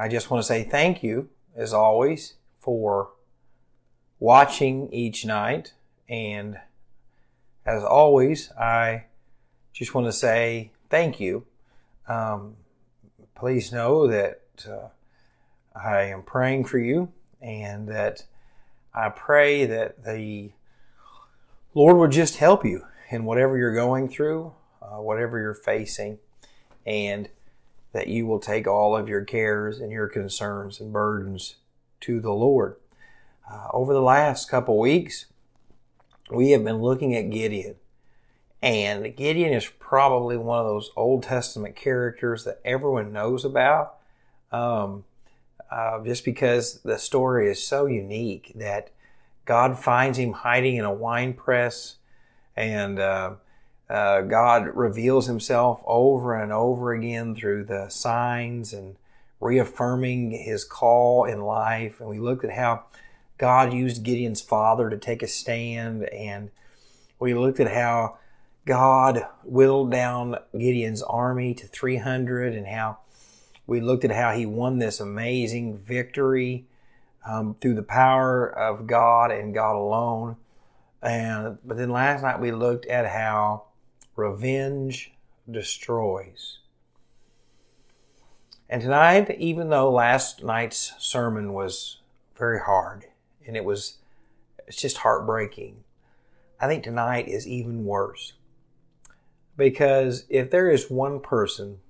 I just want to say thank you, as always, for watching each night. And as always, I just want to say thank you. Um, please know that uh, I am praying for you and that I pray that the Lord would just help you in whatever you're going through, uh, whatever you're facing, and that you will take all of your cares and your concerns and burdens to the Lord. Uh, over the last couple weeks, we have been looking at Gideon. And Gideon is probably one of those Old Testament characters that everyone knows about. Um, uh, just because the story is so unique that God finds him hiding in a wine press, and uh, uh, God reveals himself over and over again through the signs and reaffirming his call in life. And we looked at how God used Gideon's father to take a stand, and we looked at how God whittled down Gideon's army to 300 and how we looked at how he won this amazing victory um, through the power of God and God alone. And but then last night we looked at how revenge destroys. And tonight, even though last night's sermon was very hard and it was it's just heartbreaking, I think tonight is even worse. Because if there is one person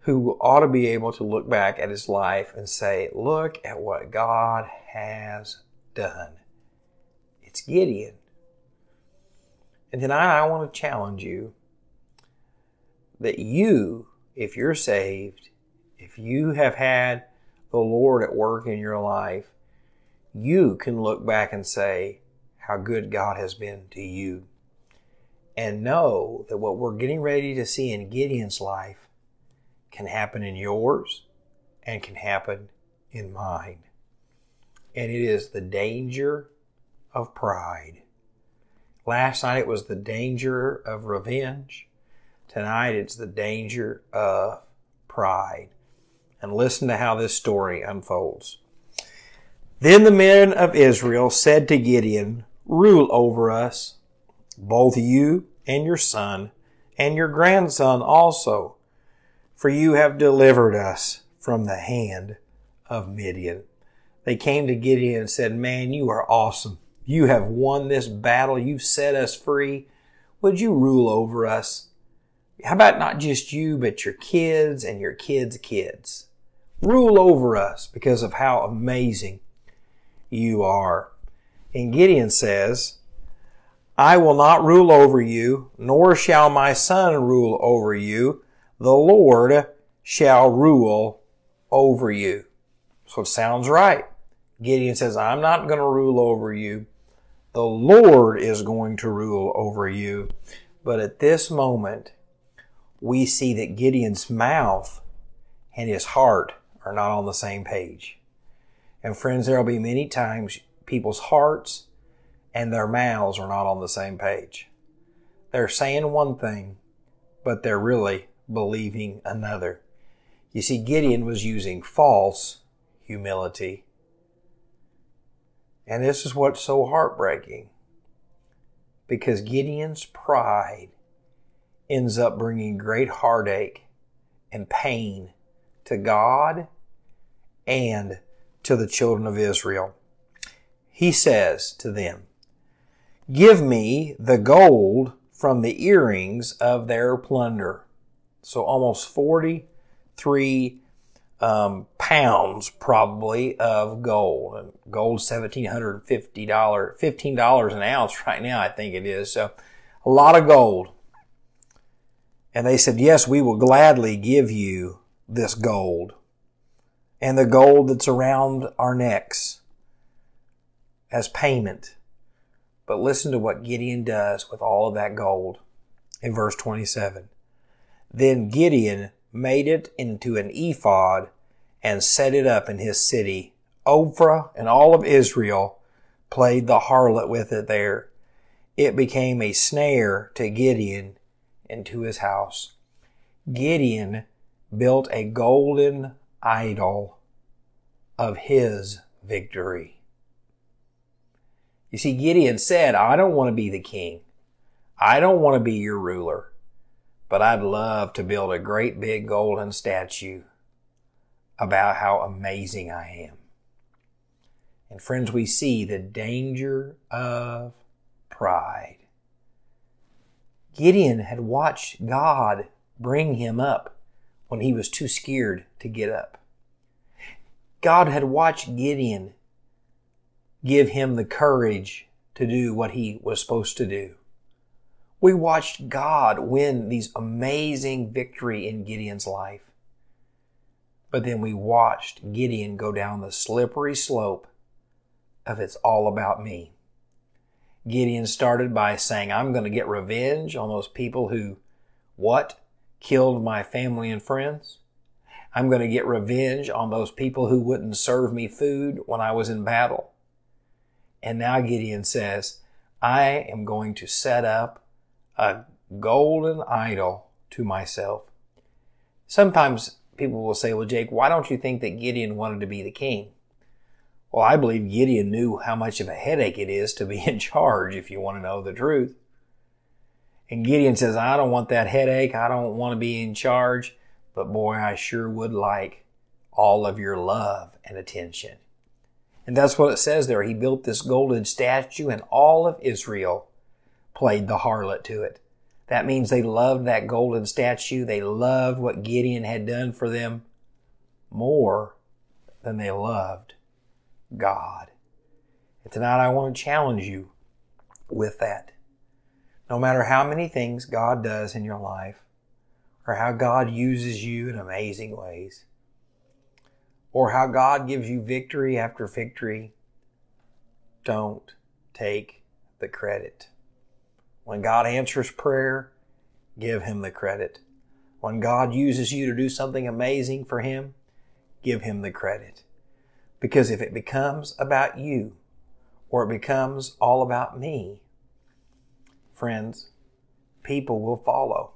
who ought to be able to look back at his life and say, Look at what God has done. It's Gideon. And tonight I want to challenge you that you, if you're saved, if you have had the Lord at work in your life, you can look back and say how good God has been to you. And know that what we're getting ready to see in Gideon's life can happen in yours and can happen in mine. And it is the danger of pride. Last night it was the danger of revenge. Tonight it's the danger of pride. And listen to how this story unfolds. Then the men of Israel said to Gideon, Rule over us, both you and your son, and your grandson also for you have delivered us from the hand of Midian. They came to Gideon and said, Man, you are awesome. You have won this battle. You've set us free. Would you rule over us? How about not just you, but your kids and your kids' kids? Rule over us because of how amazing you are. And Gideon says, I will not rule over you, nor shall my son rule over you the Lord shall rule over you. So it sounds right. Gideon says, I'm not going to rule over you. The Lord is going to rule over you. But at this moment, we see that Gideon's mouth and his heart are not on the same page. And friends, there will be many times people's hearts and their mouths are not on the same page. They're saying one thing, but they're really believing another. You see, Gideon was using false humility. And this is what's so heartbreaking. Because Gideon's pride ends up bringing great heartache and pain to God and to the children of Israel. He says to them, Give me the gold from the earrings of their plunder. So almost 43 um, pounds probably of gold. And gold $1,750, $15 an ounce right now, I think it is. So a lot of gold. And they said, yes, we will gladly give you this gold and the gold that's around our necks as payment. But listen to what Gideon does with all of that gold in verse 27. Then Gideon made it into an ephod and set it up in his city. Ophrah and all of Israel played the harlot with it there. It became a snare to Gideon and to his house. Gideon built a golden idol of his victory. You see, Gideon said, I don't want to be the king. I don't want to be your ruler, but I'd love to build a great big golden statue about how amazing I am. And friends, we see the danger of pride. Gideon had watched God bring him up when he was too scared to get up. God had watched Gideon give him the courage to do what he was supposed to do. We watched God win these amazing victory in Gideon's life. But then we watched Gideon go down the slippery slope of it's all about me. Gideon started by saying, I'm going to get revenge on those people who, what? Killed my family and friends. I'm going to get revenge on those people who wouldn't serve me food when I was in battle. And now Gideon says, I am going to set up a golden idol to myself. Sometimes people will say, well, Jake, why don't you think that Gideon wanted to be the king? Well, I believe Gideon knew how much of a headache it is to be in charge, if you want to know the truth. And Gideon says, I don't want that headache. I don't want to be in charge. But boy, I sure would like all of your love and attention. And that's what it says there. He built this golden statue and all of Israel played the harlot to it. That means they loved that golden statue. They loved what Gideon had done for them more than they loved God. And tonight I want to challenge you with that. No matter how many things God does in your life, or how God uses you in amazing ways, or how God gives you victory after victory, don't take the credit. When God answers prayer, give Him the credit. When God uses you to do something amazing for Him, give Him the credit. Because if it becomes about you, or it becomes all about me, friends, people will follow.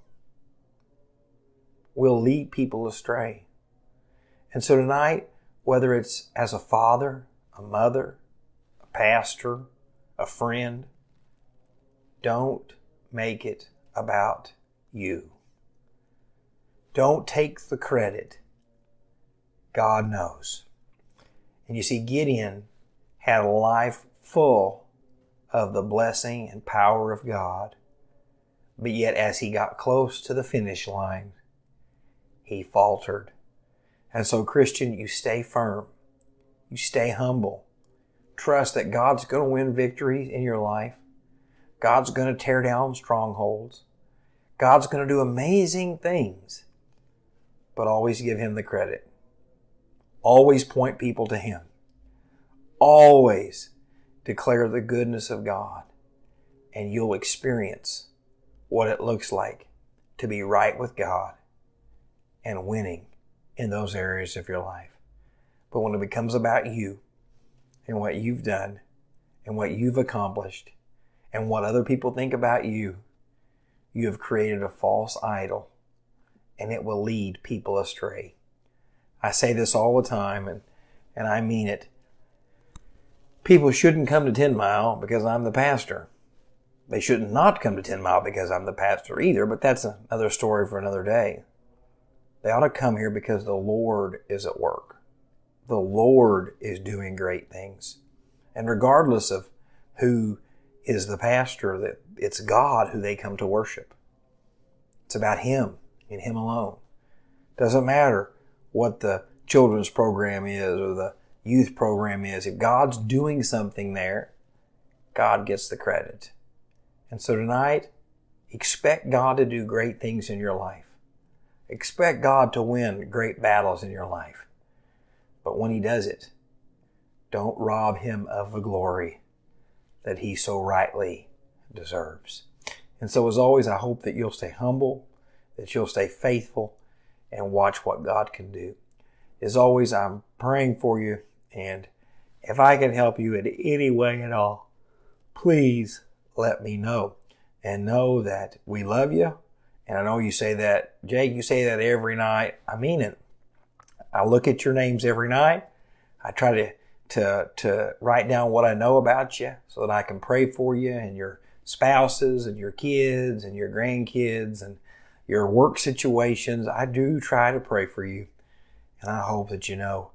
We'll lead people astray. And so tonight, whether it's as a father, a mother, a pastor, a friend, don't make it about you. Don't take the credit. God knows. And you see, Gideon had a life full of the blessing and power of God. But yet, as he got close to the finish line, he faltered. And so, Christian, you stay firm. You stay humble. Trust that God's going to win victories in your life. God's going to tear down strongholds. God's going to do amazing things. But always give Him the credit. Always point people to Him. Always declare the goodness of God. And you'll experience what it looks like to be right with God and winning in those areas of your life. But when it becomes about you and what you've done and what you've accomplished and what other people think about you, you have created a false idol and it will lead people astray. I say this all the time and, and I mean it. People shouldn't come to 10 Mile because I'm the pastor. They should not come to 10 Mile because I'm the pastor either, but that's another story for another day. They ought to come here because the Lord is at work. The Lord is doing great things. And regardless of who is the pastor, that it's God who they come to worship. It's about Him and Him alone. Doesn't matter what the children's program is or the youth program is. If God's doing something there, God gets the credit. And so tonight, expect God to do great things in your life. Expect God to win great battles in your life. But when He does it, don't rob Him of the glory that He so rightly deserves. And so, as always, I hope that you'll stay humble, that you'll stay faithful, and watch what God can do. As always, I'm praying for you, and if I can help you in any way at all, please let me know. And know that we love you. And I know you say that, Jake, you say that every night. I mean it. I look at your names every night. I try to, to, to write down what I know about you so that I can pray for you and your spouses and your kids and your grandkids and your work situations. I do try to pray for you. And I hope that you know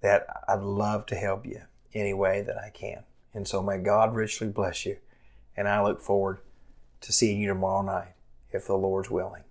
that I'd love to help you any way that I can. And so may God richly bless you. And I look forward to seeing you tomorrow night if the Lord's willing.